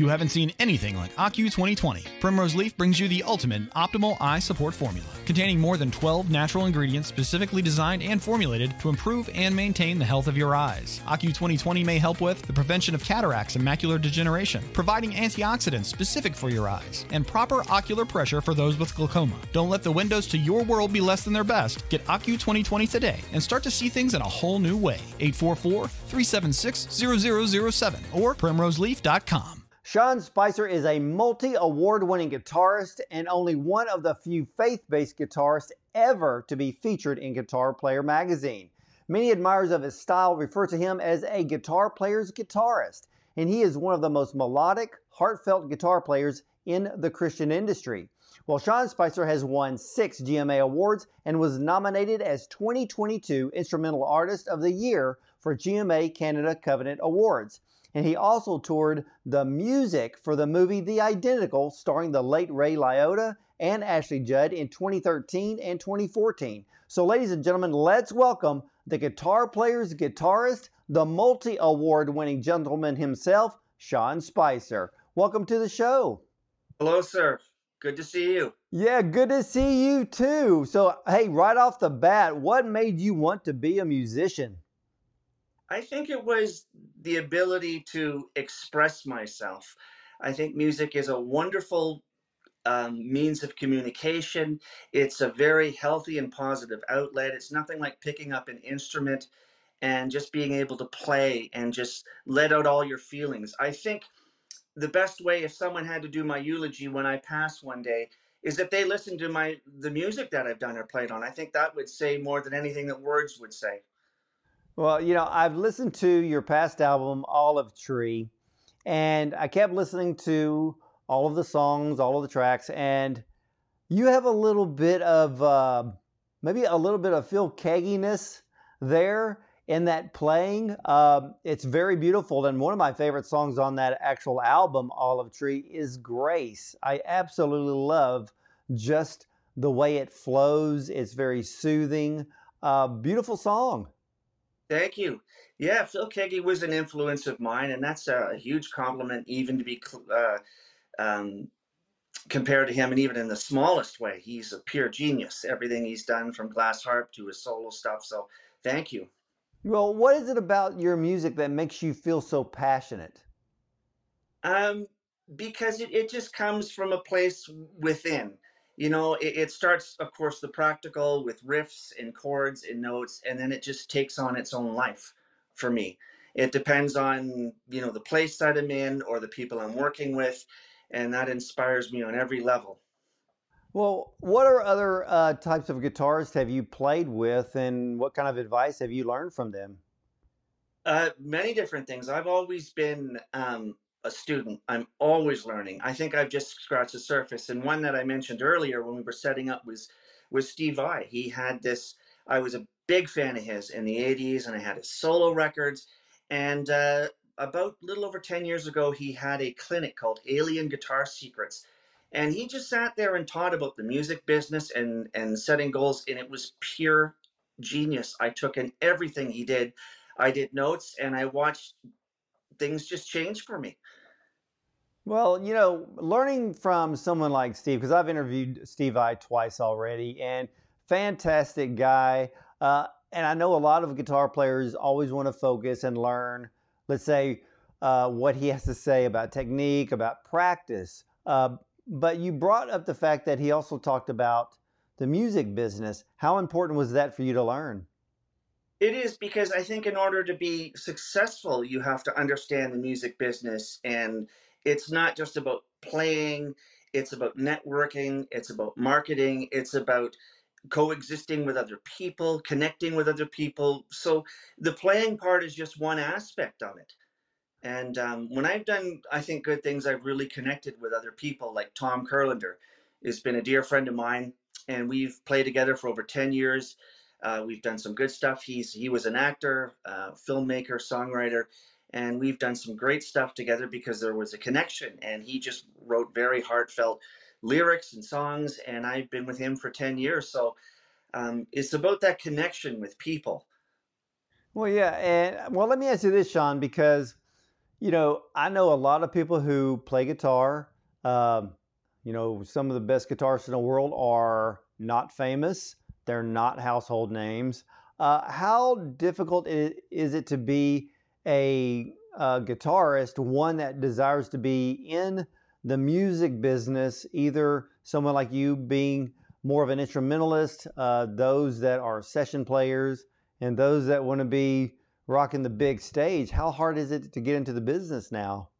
You haven't seen anything like ACU 2020. Primrose Leaf brings you the ultimate optimal eye support formula, containing more than 12 natural ingredients specifically designed and formulated to improve and maintain the health of your eyes. ACU 2020 may help with the prevention of cataracts and macular degeneration, providing antioxidants specific for your eyes, and proper ocular pressure for those with glaucoma. Don't let the windows to your world be less than their best. Get ACU 2020 today and start to see things in a whole new way. 844 376 0007 or primroseleaf.com. Sean Spicer is a multi award winning guitarist and only one of the few faith based guitarists ever to be featured in Guitar Player magazine. Many admirers of his style refer to him as a guitar player's guitarist, and he is one of the most melodic, heartfelt guitar players in the Christian industry. Well, Sean Spicer has won six GMA awards and was nominated as 2022 Instrumental Artist of the Year for GMA Canada Covenant Awards and he also toured the music for the movie The Identical, starring the late Ray Liotta and Ashley Judd in 2013 and 2014. So, ladies and gentlemen, let's welcome the guitar player's guitarist, the multi award winning gentleman himself, Sean Spicer. Welcome to the show. Hello, sir. Good to see you. Yeah, good to see you too. So, hey, right off the bat, what made you want to be a musician? I think it was the ability to express myself. I think music is a wonderful um, means of communication. It's a very healthy and positive outlet. It's nothing like picking up an instrument and just being able to play and just let out all your feelings. I think the best way if someone had to do my eulogy when I pass one day is that they listen to my the music that I've done or played on. I think that would say more than anything that words would say. Well, you know, I've listened to your past album, Olive Tree, and I kept listening to all of the songs, all of the tracks, and you have a little bit of uh, maybe a little bit of Phil Keagginess there in that playing. Uh, it's very beautiful, and one of my favorite songs on that actual album, Olive Tree, is Grace. I absolutely love just the way it flows. It's very soothing. Uh, beautiful song. Thank you. Yeah, Phil Keaggy was an influence of mine, and that's a huge compliment, even to be uh, um, compared to him, and even in the smallest way. He's a pure genius. Everything he's done, from Glass Harp to his solo stuff. So, thank you. Well, what is it about your music that makes you feel so passionate? Um, because it, it just comes from a place within you know it, it, starts of course the practical with riffs and chords and notes and then it just takes on its own life for me. It depends on you know the place that i'm in or the people i'm working with and that inspires me on every level. Well what are other uh, types of guitarists have you played with and what kind of advice have you learned from them? Uh, many different things. I've always been um, a student. I'm always learning. I think I've just scratched the surface. And one that I mentioned earlier when we were setting up was was Steve Vai. He had this. I was a big fan of his in the '80s, and I had his solo records. And uh, about a little over 10 years ago, he had a clinic called Alien Guitar Secrets. And he just sat there and taught about the music business and, and setting goals. And it was pure genius. I took in everything he did. I did notes and I watched things just change for me. Well, you know, learning from someone like Steve, because I've interviewed Steve Vai twice already, and fantastic guy. Uh, and I know a lot of guitar players always want to focus and learn, let's say, uh, what he has to say about technique, about practice. Uh, but you brought up the fact that he also talked about the music business. How important was that for you to learn? It is because I think in order to be successful, you have to understand the music business. And it's not just about playing, it's about networking, it's about marketing, it's about coexisting with other people, connecting with other people. So the playing part is just one aspect of it. And um, when I've done, I think, good things, I've really connected with other people, like Tom Kurlander has been a dear friend of mine, and we've played together for over 10 years uh, we've done some good stuff. He's he was an actor, uh, filmmaker, songwriter, and we've done some great stuff together because there was a connection. And he just wrote very heartfelt lyrics and songs. And I've been with him for ten years, so um, it's about that connection with people. Well, yeah, and well, let me ask you this, Sean, because You know, I know a lot of people who play guitar. Um, you know, some of the best guitarists in the world are not famous, they're not household names. Uh, how difficult is it to be a, a guitarist, one that desires to be in the music business, either someone like you being more of an instrumentalist, uh, those that are session players, and those that want to be rocking the big stage? How hard is it to get into the business now?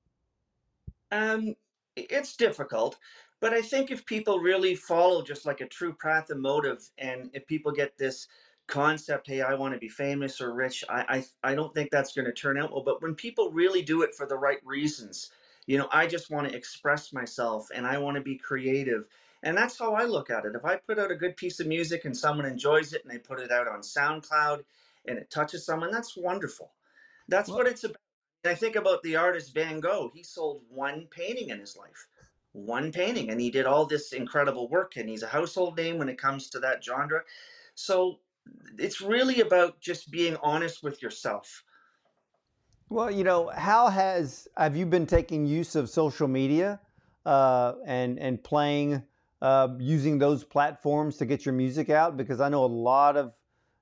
Um, it's difficult. But I think if people really follow just like a true path Pratha motive, and if people get this concept, hey, I want to be famous or rich, I I, I don't think that's going to turn out well. But when people really do it for the right reasons, you know, I just want to express myself and I want to be creative. And that's how I look at it. If I put out a good piece of music and someone enjoys it and they put it out on SoundCloud and it touches someone, that's wonderful. That's well, what it's about. I think about the artist Van Gogh. He sold one painting in his life one painting and he did all this incredible work and he's a household name when it comes to that genre. So it's really about just being honest with yourself. Well you know how has have you been taking use of social media uh, and and playing uh, using those platforms to get your music out? Because i know a lot of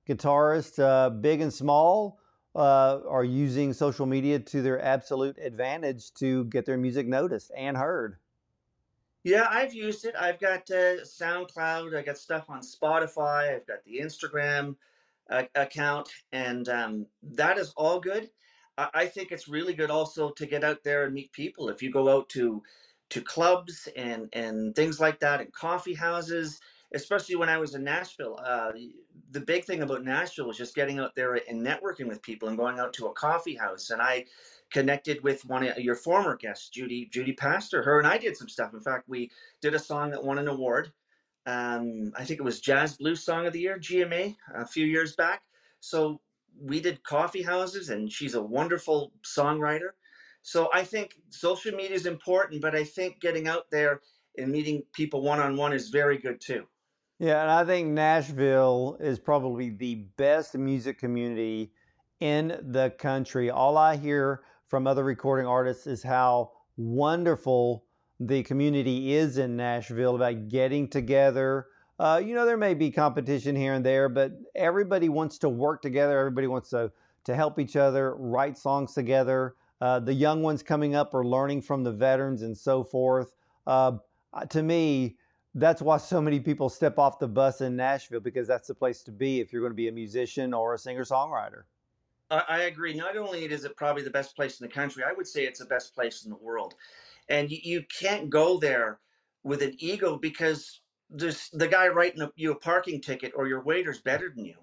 guitarists uh, big and small uh, are using social media to their absolute advantage to get their music noticed and heard yeah, I've used it. I've got uh, SoundCloud. I got stuff on Spotify. I've got the Instagram uh, account, and um, that is all good. I, I think it's really good also to get out there and meet people. If you go out to to clubs and and things like that, and coffee houses, especially when I was in Nashville. Uh, the big thing about Nashville was just getting out there and networking with people and going out to a coffee house. And I connected with one of your former guests, Judy Judy Pastor. Her and I did some stuff. In fact, we did a song that won an award. Um, I think it was Jazz Blues Song of the Year, GMA, a few years back. So we did coffee houses, and she's a wonderful songwriter. So I think social media is important, but I think getting out there and meeting people one on one is very good too. Yeah, and I think Nashville is probably the best music community in the country. All I hear from other recording artists is how wonderful the community is in Nashville about getting together. Uh, you know, there may be competition here and there, but everybody wants to work together. Everybody wants to, to help each other, write songs together. Uh, the young ones coming up are learning from the veterans and so forth. Uh, to me, that's why so many people step off the bus in Nashville because that's the place to be if you're going to be a musician or a singer songwriter. I agree. Not only is it probably the best place in the country, I would say it's the best place in the world. And you, you can't go there with an ego because there's the guy writing you a parking ticket or your waiter's better than you.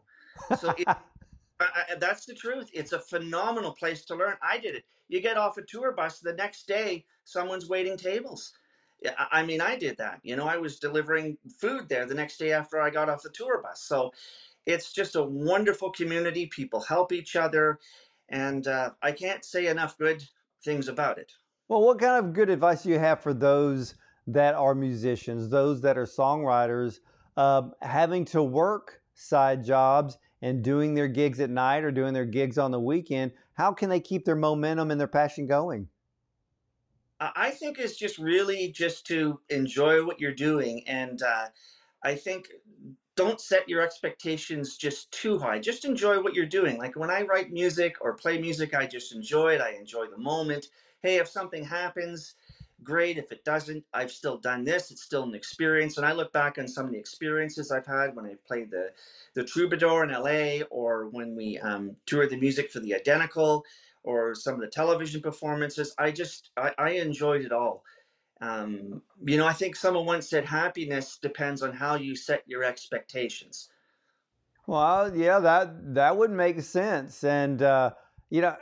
So it, I, that's the truth. It's a phenomenal place to learn. I did it. You get off a tour bus, the next day, someone's waiting tables. I mean, I did that. You know, I was delivering food there the next day after I got off the tour bus. So it's just a wonderful community. People help each other, and uh, I can't say enough good things about it. Well, what kind of good advice do you have for those that are musicians, those that are songwriters, uh, having to work side jobs and doing their gigs at night or doing their gigs on the weekend? How can they keep their momentum and their passion going? I think it's just really just to enjoy what you're doing, and uh, I think don't set your expectations just too high. Just enjoy what you're doing. Like when I write music or play music, I just enjoy it. I enjoy the moment. Hey, if something happens, great. If it doesn't, I've still done this. It's still an experience. And I look back on some of the experiences I've had when I played the the Troubadour in LA, or when we um, toured the music for the Identical, or some of the television performances. I just I, I enjoyed it all. Um, you know, I think someone once said happiness depends on how you set your expectations. Well, yeah, that that would make sense. And uh, you know,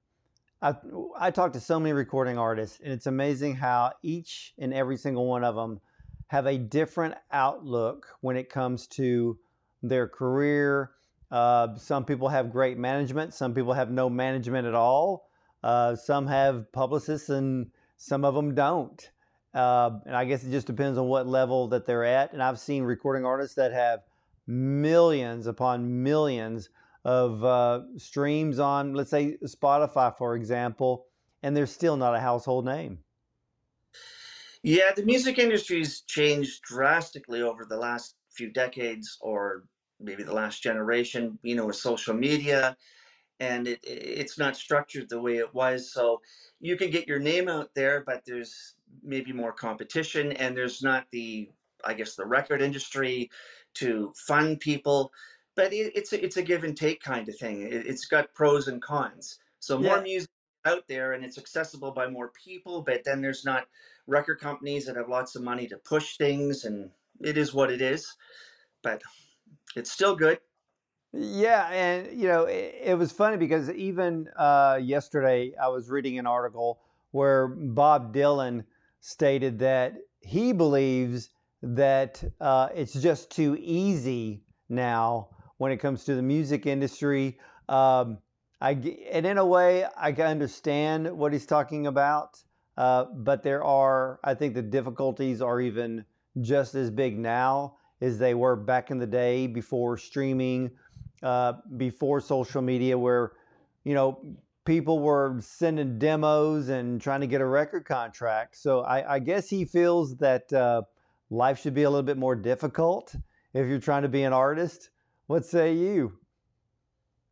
I I talk to so many recording artists, and it's amazing how each and every single one of them have a different outlook when it comes to their career. Uh, some people have great management. Some people have no management at all. Uh, some have publicists and some of them don't. Uh, and I guess it just depends on what level that they're at. And I've seen recording artists that have millions upon millions of uh, streams on, let's say, Spotify, for example, and they're still not a household name. Yeah, the music industry's changed drastically over the last few decades or maybe the last generation, you know, with social media and it it's not structured the way it was. So you can get your name out there, but there's maybe more competition and there's not the I guess the record industry to fund people. But it, it's a, it's a give and take kind of thing. It, it's got pros and cons. So more Yeah. music out there and it's accessible by more people, but then there's not record companies that have lots of money to push things and it is what it is. But it's still good. Yeah, and you know, it, it was funny because even uh, yesterday I was reading an article where Bob Dylan stated that he believes that uh, it's just too easy now when it comes to the music industry. Um, I and in a way, I can understand what he's talking about, uh, but there are, I think, the difficulties are even just as big now as they were back in the day before streaming uh, before social media where you know people were sending demos and trying to get a record contract so i, I guess he feels that uh, life should be a little bit more difficult if you're trying to be an artist what say you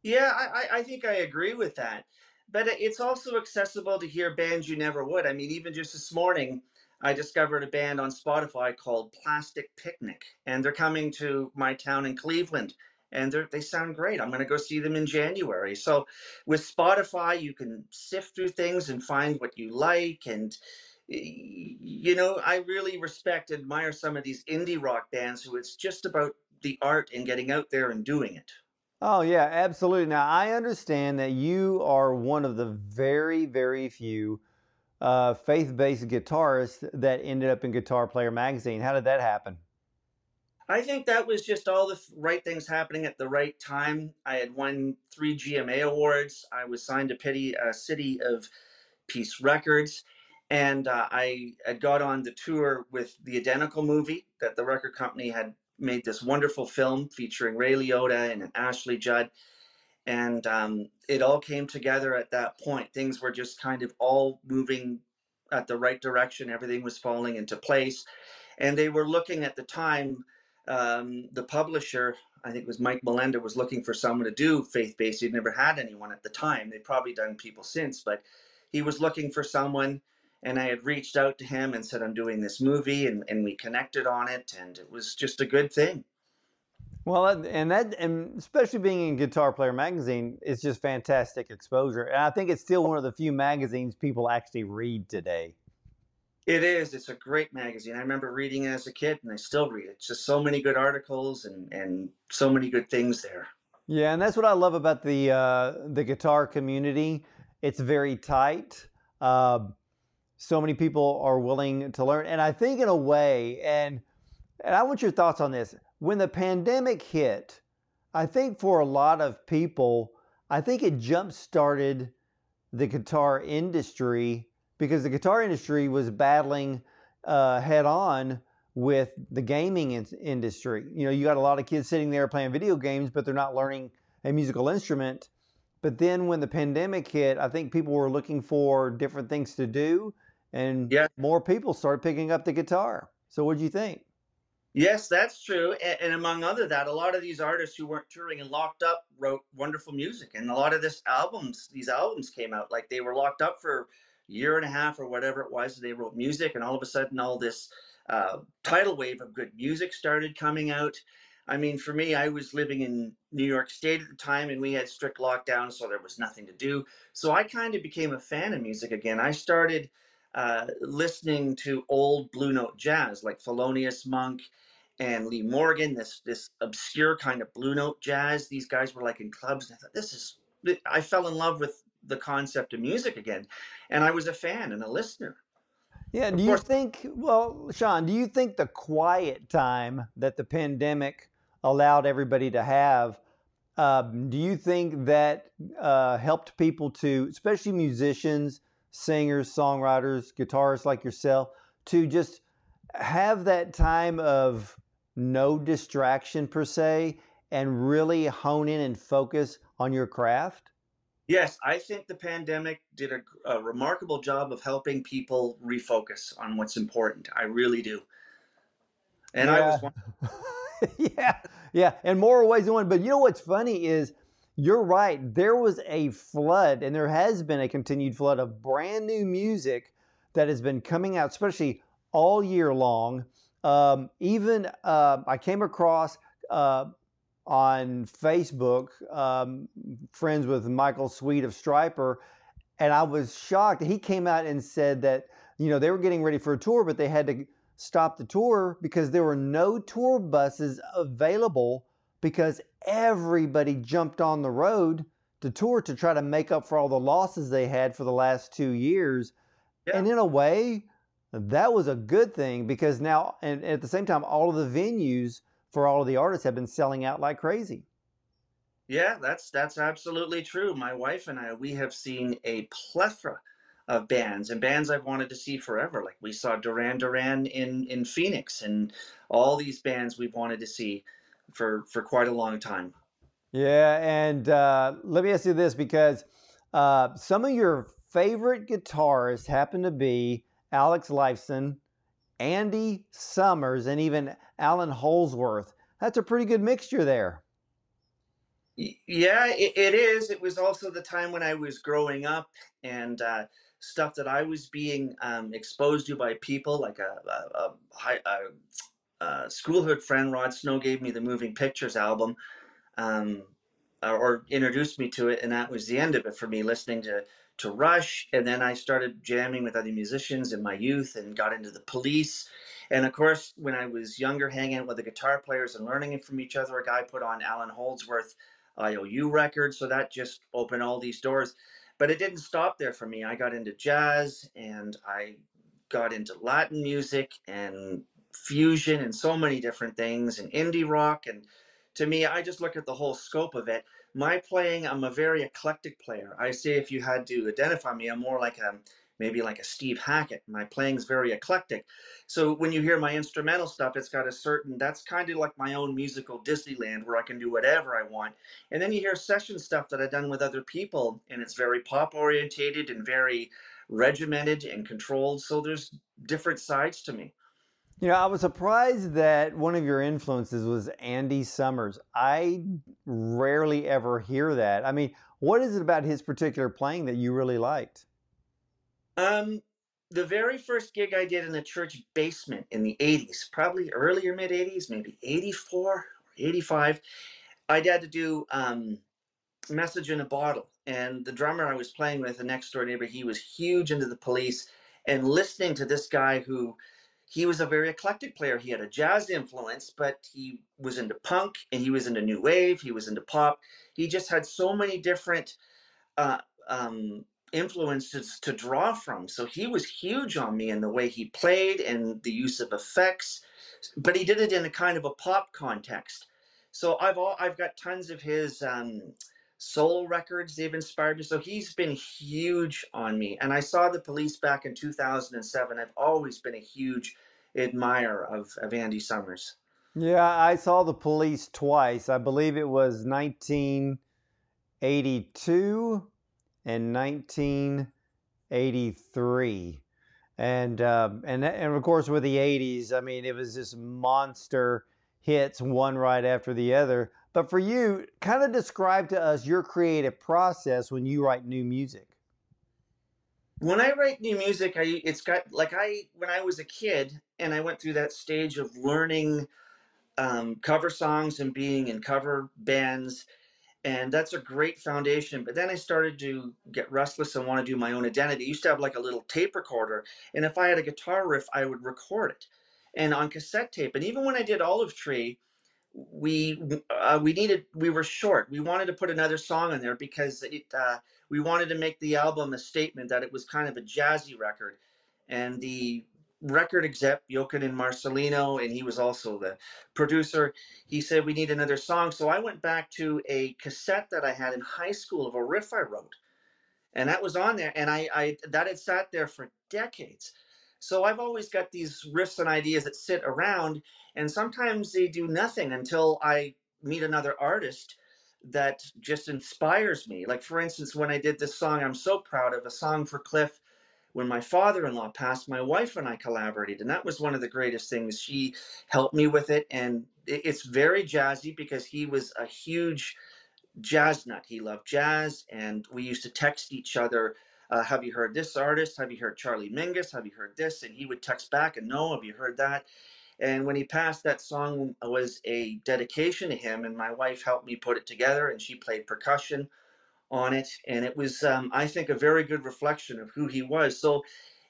Yeah, I, I I think I agree with that. But it's also accessible to hear bands you never would. I mean, even just this morning, I discovered a band on Spotify called Plastic Picnic, and they're coming to my town in Cleveland, and they sound great. I'm going to go see them in January. So with Spotify, you can sift through things and find what you like. And you know, I really respect, admire some of these indie rock bands who it's just about the art and getting out there and doing it. oh yeah absolutely now i understand that you are one of the very very few uh, faith-based guitarists that ended up in guitar player magazine how did that happen I think that was just all the right things happening at the right time. I had won three GMA awards. I was signed to Pity, uh, City of Peace Records, and uh, I, I got on the tour with the Identical movie that the record company had made this wonderful film featuring Ray Liotta and Ashley Judd. And um, it all came together at that point. Things were just kind of all moving at the right direction. Everything was falling into place. And they were looking at the time um, the publisher, I think it was Mike Molenda, was looking for someone to do faith based. He'd never had anyone at the time. They've probably done people since, but he was looking for someone. And I had reached out to him and said, I'm doing this movie, and, and we connected on it, and it was just a good thing. Well, and and that, and especially being in Guitar Player magazine, it's just fantastic exposure. And I think it's still one of the few magazines people actually read today. It is. It's a great magazine. I remember reading it as a kid, and I still read it. It's just so many good articles and, and so many good things there. Yeah, and that's what I love about the uh, the guitar community. It's very tight. Uh, so many people are willing to learn, and I think in a way, and and I want your thoughts on this. When the pandemic hit, I think for a lot of people, I think it jump started the guitar industry because the guitar industry was battling uh, head on with the gaming in- industry. You know, you got a lot of kids sitting there playing video games, but they're not learning a musical instrument. But then when the pandemic hit, I think people were looking for different things to do, and Yeah. more people started picking up the guitar. So, what do you think? Yes, that's true. And, and among other that, a lot of these artists who weren't touring and locked up wrote wonderful music. And a lot of this albums, these albums came out like they were locked up for year and a half or whatever it was. They wrote music, and all of a sudden, all this uh, tidal wave of good music started coming out. I mean, for me, I was living in New York State at the time, and we had strict lockdown, so there was nothing to do. So I kind of became a fan of music again. I started uh, listening to old Blue Note jazz, like Thelonious Monk and Lee Morgan, this this obscure kind of Blue Note jazz. These guys were like in clubs, and I thought this is. I fell in love with the concept of music again, and I was a fan and a listener. Yeah, Of do you think, well, Sean, do you think the quiet time that the pandemic allowed everybody to have, um, do you think that uh, helped people to, especially musicians, singers, songwriters, guitarists like yourself, to just have that time of no distraction per se and really hone in and focus on your craft? Yes, I think the pandemic did a, a remarkable job of helping people refocus on what's important. I really do. And I was Yeah. one. yeah, yeah, in more ways than one. But you know what's funny is you're right. There was a flood, and there has been a continued flood of brand new music that has been coming out, especially all year long. Um, even uh, I came across uh, on Facebook, um, friends with Michael Sweet of Stryper, and I was shocked. He came out and said that you know they were getting ready for a tour, but they had to stop the tour because there were no tour buses available because everybody jumped on the road to tour to try to make up for all the losses they had for the last two years. Yeah. And in a way, that was a good thing because now, and at the same time, all of the venues for all of the artists have been selling out like crazy. Yeah, that's that's absolutely true. My wife and I, we have seen a plethora of bands and bands I've wanted to see forever. Like we saw Duran Duran in in Phoenix and all these bands we've wanted to see for for quite a long time. Yeah, and uh, let me ask you this because uh, some of your favorite guitarists happen to be Alex Lifeson, Andy Summers, and even Allan Holdsworth. That's a pretty good mixture there. Yeah, it, it is. It was also the time when I was growing up and uh, stuff that I was being um, exposed to by people. Like a, a, a, hi- a, a schoolhood friend, Rod Snow, gave me the Moving Pictures album um, or introduced me to it, and that was the end of it for me. Listening to to Rush, and then I started jamming with other musicians in my youth, and got into the Police. And of course, when I was younger, hanging out with the guitar players and learning from each other, a guy put on Allan Holdsworth IOU records, so that just opened all these doors. But it didn't stop there for me. I got into jazz, and I got into Latin music and fusion and so many different things and indie rock and to me I just look at the whole scope of it. My playing, I'm a very eclectic player. I say if you had to identify me, I'm more like a maybe like a Steve Hackett. My playing's very eclectic. So when you hear my instrumental stuff, it's got a certain that's kind of like my own musical Disneyland where I can do whatever I want. And then you hear session stuff that I've done with other people and it's very pop orientated and very regimented and controlled. So there's different sides to me. You know, I was surprised that one of your influences was Andy Summers. I rarely ever hear that. I mean, what is it about his particular playing that you really liked? Um, the very first gig I did in a church basement in the 80s, probably earlier mid 80s, maybe 84 or 85, I had to do um, Message in a Bottle. And the drummer I was playing with, the next door neighbor, he was huge into the police. And listening to this guy who he was a very eclectic player. He had a jazz influence, but he was into punk and he was into new wave, he was into pop. He just had so many different uh, um, influences to draw from. So he was huge on me in the way he played and the use of effects, but he did it in a kind of a pop context. So I've all I've got tons of his um, solo records. They've inspired me. So he's been huge on me. And I saw the police back in 2007. I've always been a huge admirer of, of Andy Summers. Yeah, I saw the police twice. I believe it was 1982 and 1983. And um, and and of course with the 80s, I mean it was just monster hits one right after the other. But for you, kind of describe to us your creative process when you write new music. When I write new music, I it's got like I when I was a kid and I went through that stage of learning um, cover songs and being in cover bands and that's a great foundation. But then I started to get restless and want to do my own identity. I used to have like a little tape recorder, and if I had a guitar riff, I would record it, and on cassette tape. And even when I did Olive Tree, we uh, we needed we were short. We wanted to put another song in there because it uh, we wanted to make the album a statement that it was kind of a jazzy record, and the record exec Jochen and Marcelino, and he was also the producer. He said we need another song, so I went back to a cassette that I had in high school of a riff I wrote, and that was on there, and I, I that had sat there for decades. So I've always got these riffs and ideas that sit around, and sometimes they do nothing until I meet another artist that just inspires me. Like, for instance, when I did this song, I'm so proud of a song for Cliff. When my father in law passed, my wife and I collaborated, and that was one of the greatest things. She helped me with it, and it's very jazzy because he was a huge jazz nut. He loved jazz, and we used to text each other. Uh, have you heard this artist? Have you heard Charlie Mingus? Have you heard this? And he would text back and no, have you heard that? And when he passed, that song was a dedication to him, and my wife helped me put it together, and she played percussion on it, and it was, um, I think, a very good reflection of who he was. So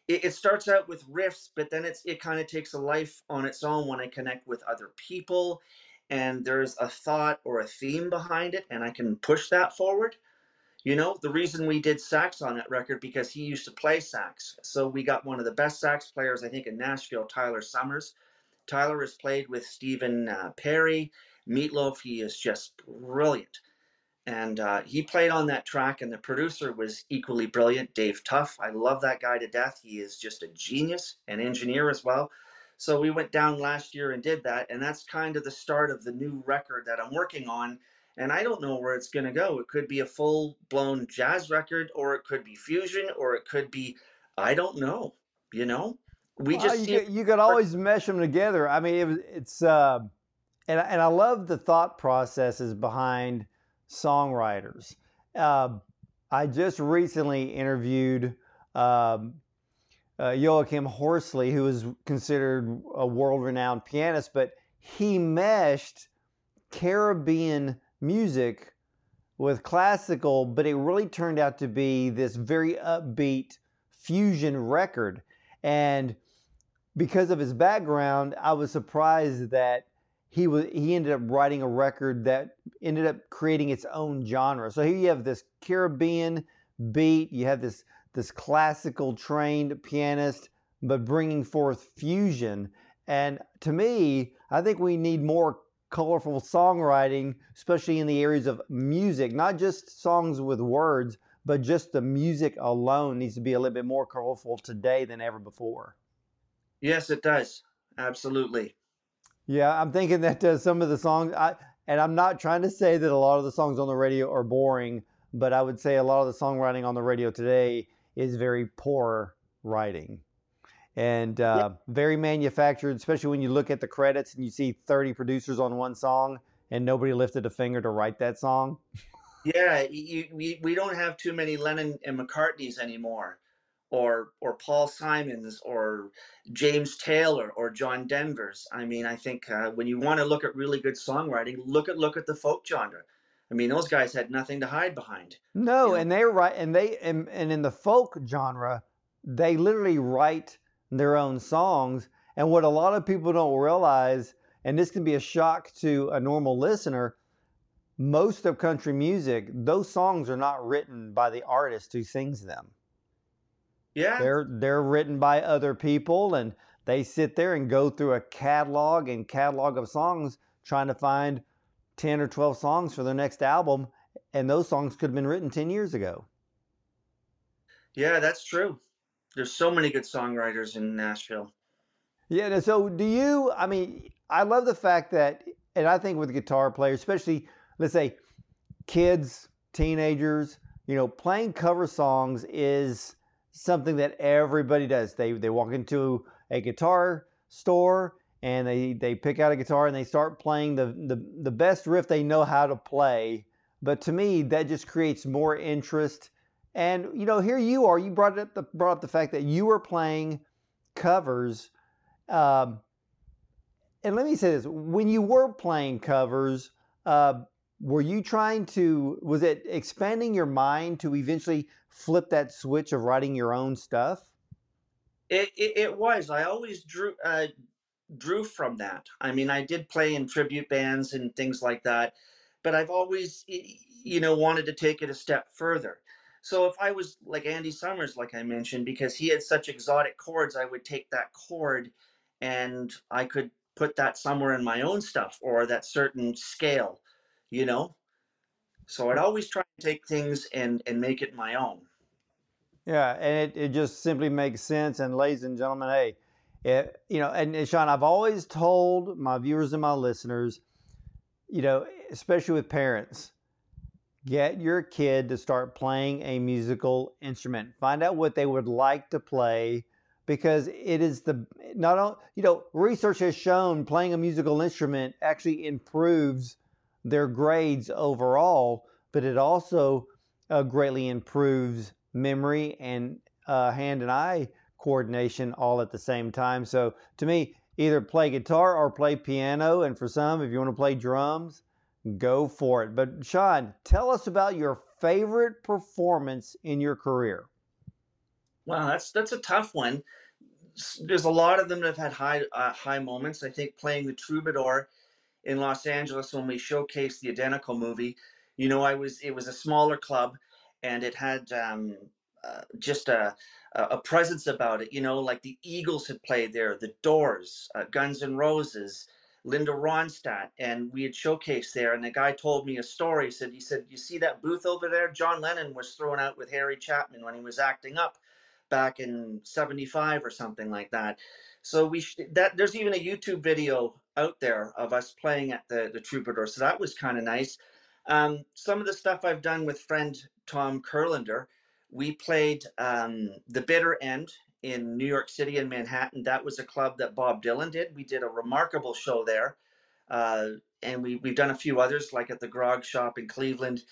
it, it starts out with riffs, but then it's it kind of takes a life on its own when I connect with other people, and there's a thought or a theme behind it, and I can push that forward. You know, the reason we did sax on that record because he used to play sax. So we got one of the best sax players, I think, in Nashville, Tyler Summers Tyler has played with Stephen uh, Perry, Meatloaf. He is just brilliant. And uh, he played on that track, and the producer was equally brilliant, Dave Tuff. I love that guy to death. He is just a genius, an engineer as well. So we went down last year and did that, and that's kind of the start of the new record that I'm working on. And I don't know where it's going to go. It could be a full blown jazz record, or it could be fusion, or it could be, I don't know, you know? we well, just you, you could always mesh them together. I mean, it it's uh, and and I love the thought processes behind songwriters. Uh, I just recently interviewed um, uh, Joachim Horsley, who is considered a world-renowned pianist, but he meshed Caribbean music with classical, but it really turned out to be this very upbeat fusion record. And because of his background, I was surprised that he was he ended up writing a record that ended up creating its own genre. So here you have this Caribbean beat, you have this this classical trained pianist, but bringing forth fusion. And to me, I think we need more colorful songwriting, especially in the areas of music, not just songs with words, but just the music alone needs to be a little bit more colorful today than ever before. Yes, it does. Absolutely. Yeah, I'm thinking that uh, some of the songs, I, and I'm not trying to say that a lot of the songs on the radio are boring, but I would say a lot of the songwriting on the radio today is very poor writing and uh, yeah. very manufactured, especially when you look at the credits and you see 30 producers on one song and nobody lifted a finger to write that song. Yeah, you, we, we don't have too many Lennon and McCartneys anymore or or Paul Simons or James Taylor or John Denver's. I mean, I think uh, when you want to look at really good songwriting, look at look at the folk genre. I mean, those guys had nothing to hide behind. No, you know? and they write, and they and, and in the folk genre, they literally write their own songs. And what a lot of people don't realize, and this can be a shock to a normal listener, most of country music, those songs are not written by the artist who sings them. Yeah. They're they're written by other people and they sit there and go through a catalog and catalog of songs trying to find 10 or 12 songs for their next album and those songs could have been written 10 years ago. Yeah, that's true. There's so many good songwriters in Nashville. Yeah, so do you I mean, I love the fact that and I think with guitar players, especially let's say kids, teenagers, you know, playing cover songs is something that everybody does. They they walk into a guitar store and they they pick out a guitar and they start playing the the, the best riff they know how to play. But to me, that just creates more interest. And you know, here you are. You brought up the brought up the fact that you were playing covers. Um, and let me say this: when you were playing covers, uh, were you trying to? Was it expanding your mind to eventually flip that switch of writing your own stuff? It, it, it was. I always drew uh, drew from that. I mean, I did play in tribute bands and things like that, but I've always, you know, wanted to take it a step further. So if I was like Andy Summers, like I mentioned, because he had such exotic chords, I would take that chord and I could put that somewhere in my own stuff or that certain scale, you know. So I'd always try to take things and and make it my own. Yeah, and it, it just simply makes sense. And ladies and gentlemen, hey, it, you know, and, and Sean, I've always told my viewers and my listeners, you know, especially with parents, get your kid to start playing a musical instrument. Find out what they would like to play because it is the not only you know research has shown playing a musical instrument actually improves their grades overall, but it also uh, greatly improves memory and uh, hand and eye coordination all at the same time. So to me, either play guitar or play piano, and for some, if you want to play drums, go for it. But Sean, tell us about your favorite performance in your career. Wow, that's that's a tough one. There's a lot of them that have had high uh, high moments. I think playing the Troubadour in Los Angeles when we showcased the Identical movie. You know, I was it was a smaller club, and it had um, uh, just a a presence about it. You know, like the Eagles had played there, the Doors, uh, Guns N' Roses, Linda Ronstadt, and we had showcased there. And the guy told me a story. He said, he said, you see that booth over there? John Lennon was thrown out with Harry Chapman when he was acting up back in 75 or something like that. So we sh- that there's even a YouTube video out there of us playing at the the Troubadour. So that was kind of nice. Um, some of the stuff I've done with friend Tom Kurlander, we played um, the Bitter End in New York City and Manhattan. That was a club that Bob Dylan did. We did a remarkable show there. Uh, and we, we've done a few others, like at the Grog Shop in Cleveland.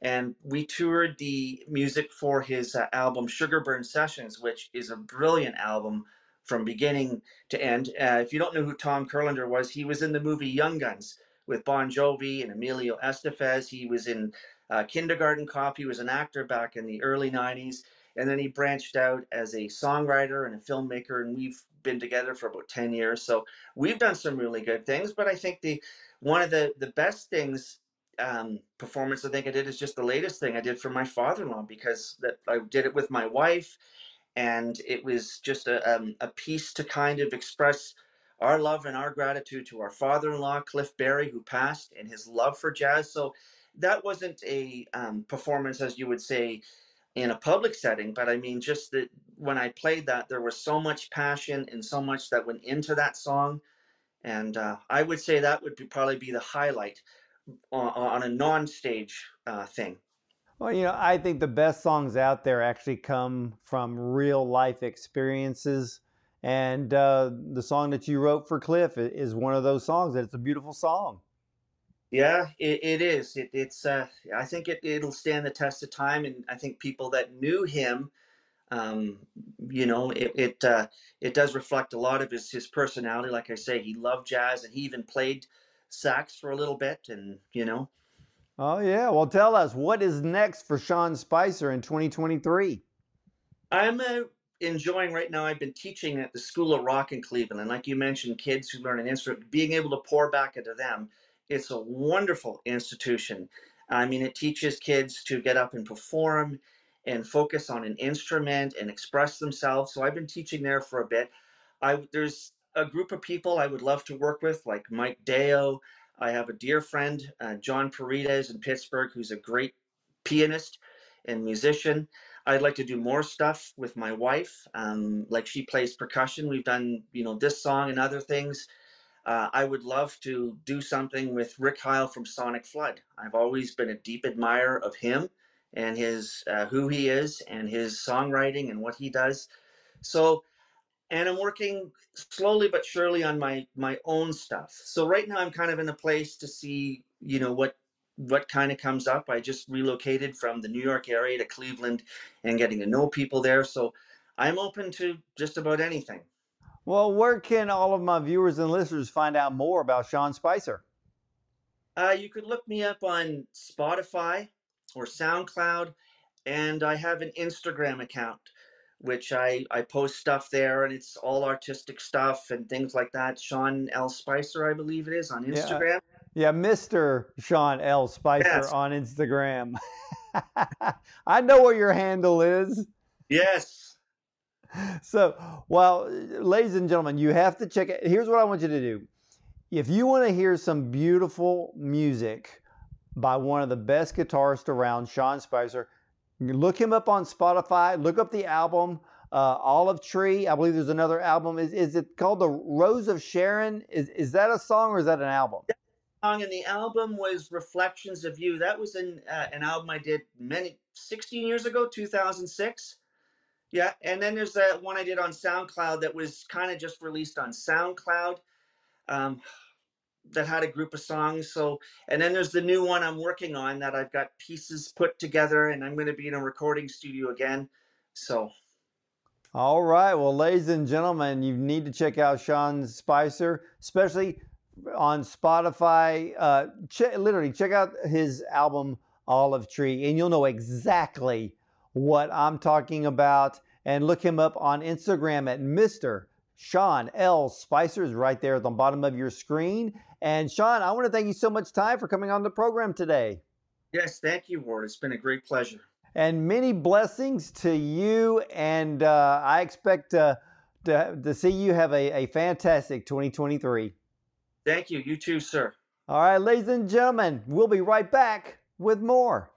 And we toured the music for his uh, album Sugarburn Sessions, which is a brilliant album from beginning to end. Uh, if you don't know who Tom Kurlander was, he was in the movie Young Guns with Bon Jovi and Emilio Estevez. He was in uh, Kindergarten Cop. He was an actor back in the early 90s. And then he branched out as a songwriter and a filmmaker, and we've been together for about 10 years. So we've done some really good things. But I think the one of the, the best things um, performance I think I did is just the latest thing I did for my father-in-law because that I did it with my wife and it was just a, um, a piece to kind of express our love and our gratitude to our father-in-law cliff berry who passed and his love for jazz so that wasn't a um, performance as you would say in a public setting but i mean just that when i played that there was so much passion and so much that went into that song and uh, i would say that would be, probably be the highlight on, on a non-stage uh, thing well, you know, I think the best songs out there actually come from real life experiences. And uh, the song that you wrote for Cliff is one of those songs. It's a beautiful song. Yeah, it, it is. It, it's. Uh, I think it, it'll stand the test of time, and I think people that knew him, um, you know, it it, uh, it does reflect a lot of his his personality. Like I say, he loved jazz, and he even played sax for a little bit, and you know, Oh, yeah. Well, tell us what is next for Sean Spicer in 2023? I'm uh, enjoying right now. I've been teaching at the School of Rock in Cleveland. And like you mentioned, kids who learn an instrument, being able to pour back into them, it's a wonderful institution. I mean, it teaches kids to get up and perform and focus on an instrument and express themselves. So I've been teaching there for a bit. I there's a group of people I would love to work with, like Mike Deo, I have a dear friend, uh, John Paredes in Pittsburgh, who's a great pianist and musician. I'd like to do more stuff with my wife. Um, like she plays percussion. We've done, you know, this song and other things. Uh, I would love to do something with Rick Heil from Sonic Flood. I've always been a deep admirer of him and his uh, who he is and his songwriting and what he does. So and I'm working slowly but surely on my my own stuff. So right now I'm kind of in a place to see, you know, what what kind of comes up. I just relocated from the New York area to Cleveland and getting to know people there. So I'm open to just about anything. Well, where can all of my viewers and listeners find out more about Sean Spicer? Uh, you could look me up on Spotify or SoundCloud, and I have an Instagram account which I, I post stuff there and it's all artistic stuff and things like that. Sean L. Spicer, I believe it is, on Instagram. Yeah, yeah Mr. Sean L. Spicer yes. on Instagram. I know what your handle is. Yes. So, well, ladies and gentlemen, you have to check it. Here's what I want you to do. If you want to hear some beautiful music by one of the best guitarists around, Sean Spicer, Look him up on Spotify. Look up the album uh, Olive Tree. I believe there's another album. Is, is it called The Rose of Sharon? Is, is that a song or is that an album? song, and the album was Reflections of You. That was an uh, an album I did many 16 years ago, 2006. Yeah, and then there's that one I did on SoundCloud that was kind of just released on SoundCloud. Um, that had a group of songs. So, and then there's the new one I'm working on that I've got pieces put together, and I'm going to be in a recording studio again. So, all right. Well, ladies and gentlemen, you need to check out Sean Spicer, especially on Spotify. Uh, ch- literally, check out his album Olive Tree, and you'll know exactly what I'm talking about. And look him up on Instagram at Mr. Sean L. Spicer is right there at the bottom of your screen. And Sean, I want to thank you so much time for coming on the program today. Yes, thank you, Ward. It's been a great pleasure and many blessings to you. And uh, I expect uh, to, to see you have a, a fantastic 2023. Thank you. You too, sir. All right, ladies and gentlemen, we'll be right back with more.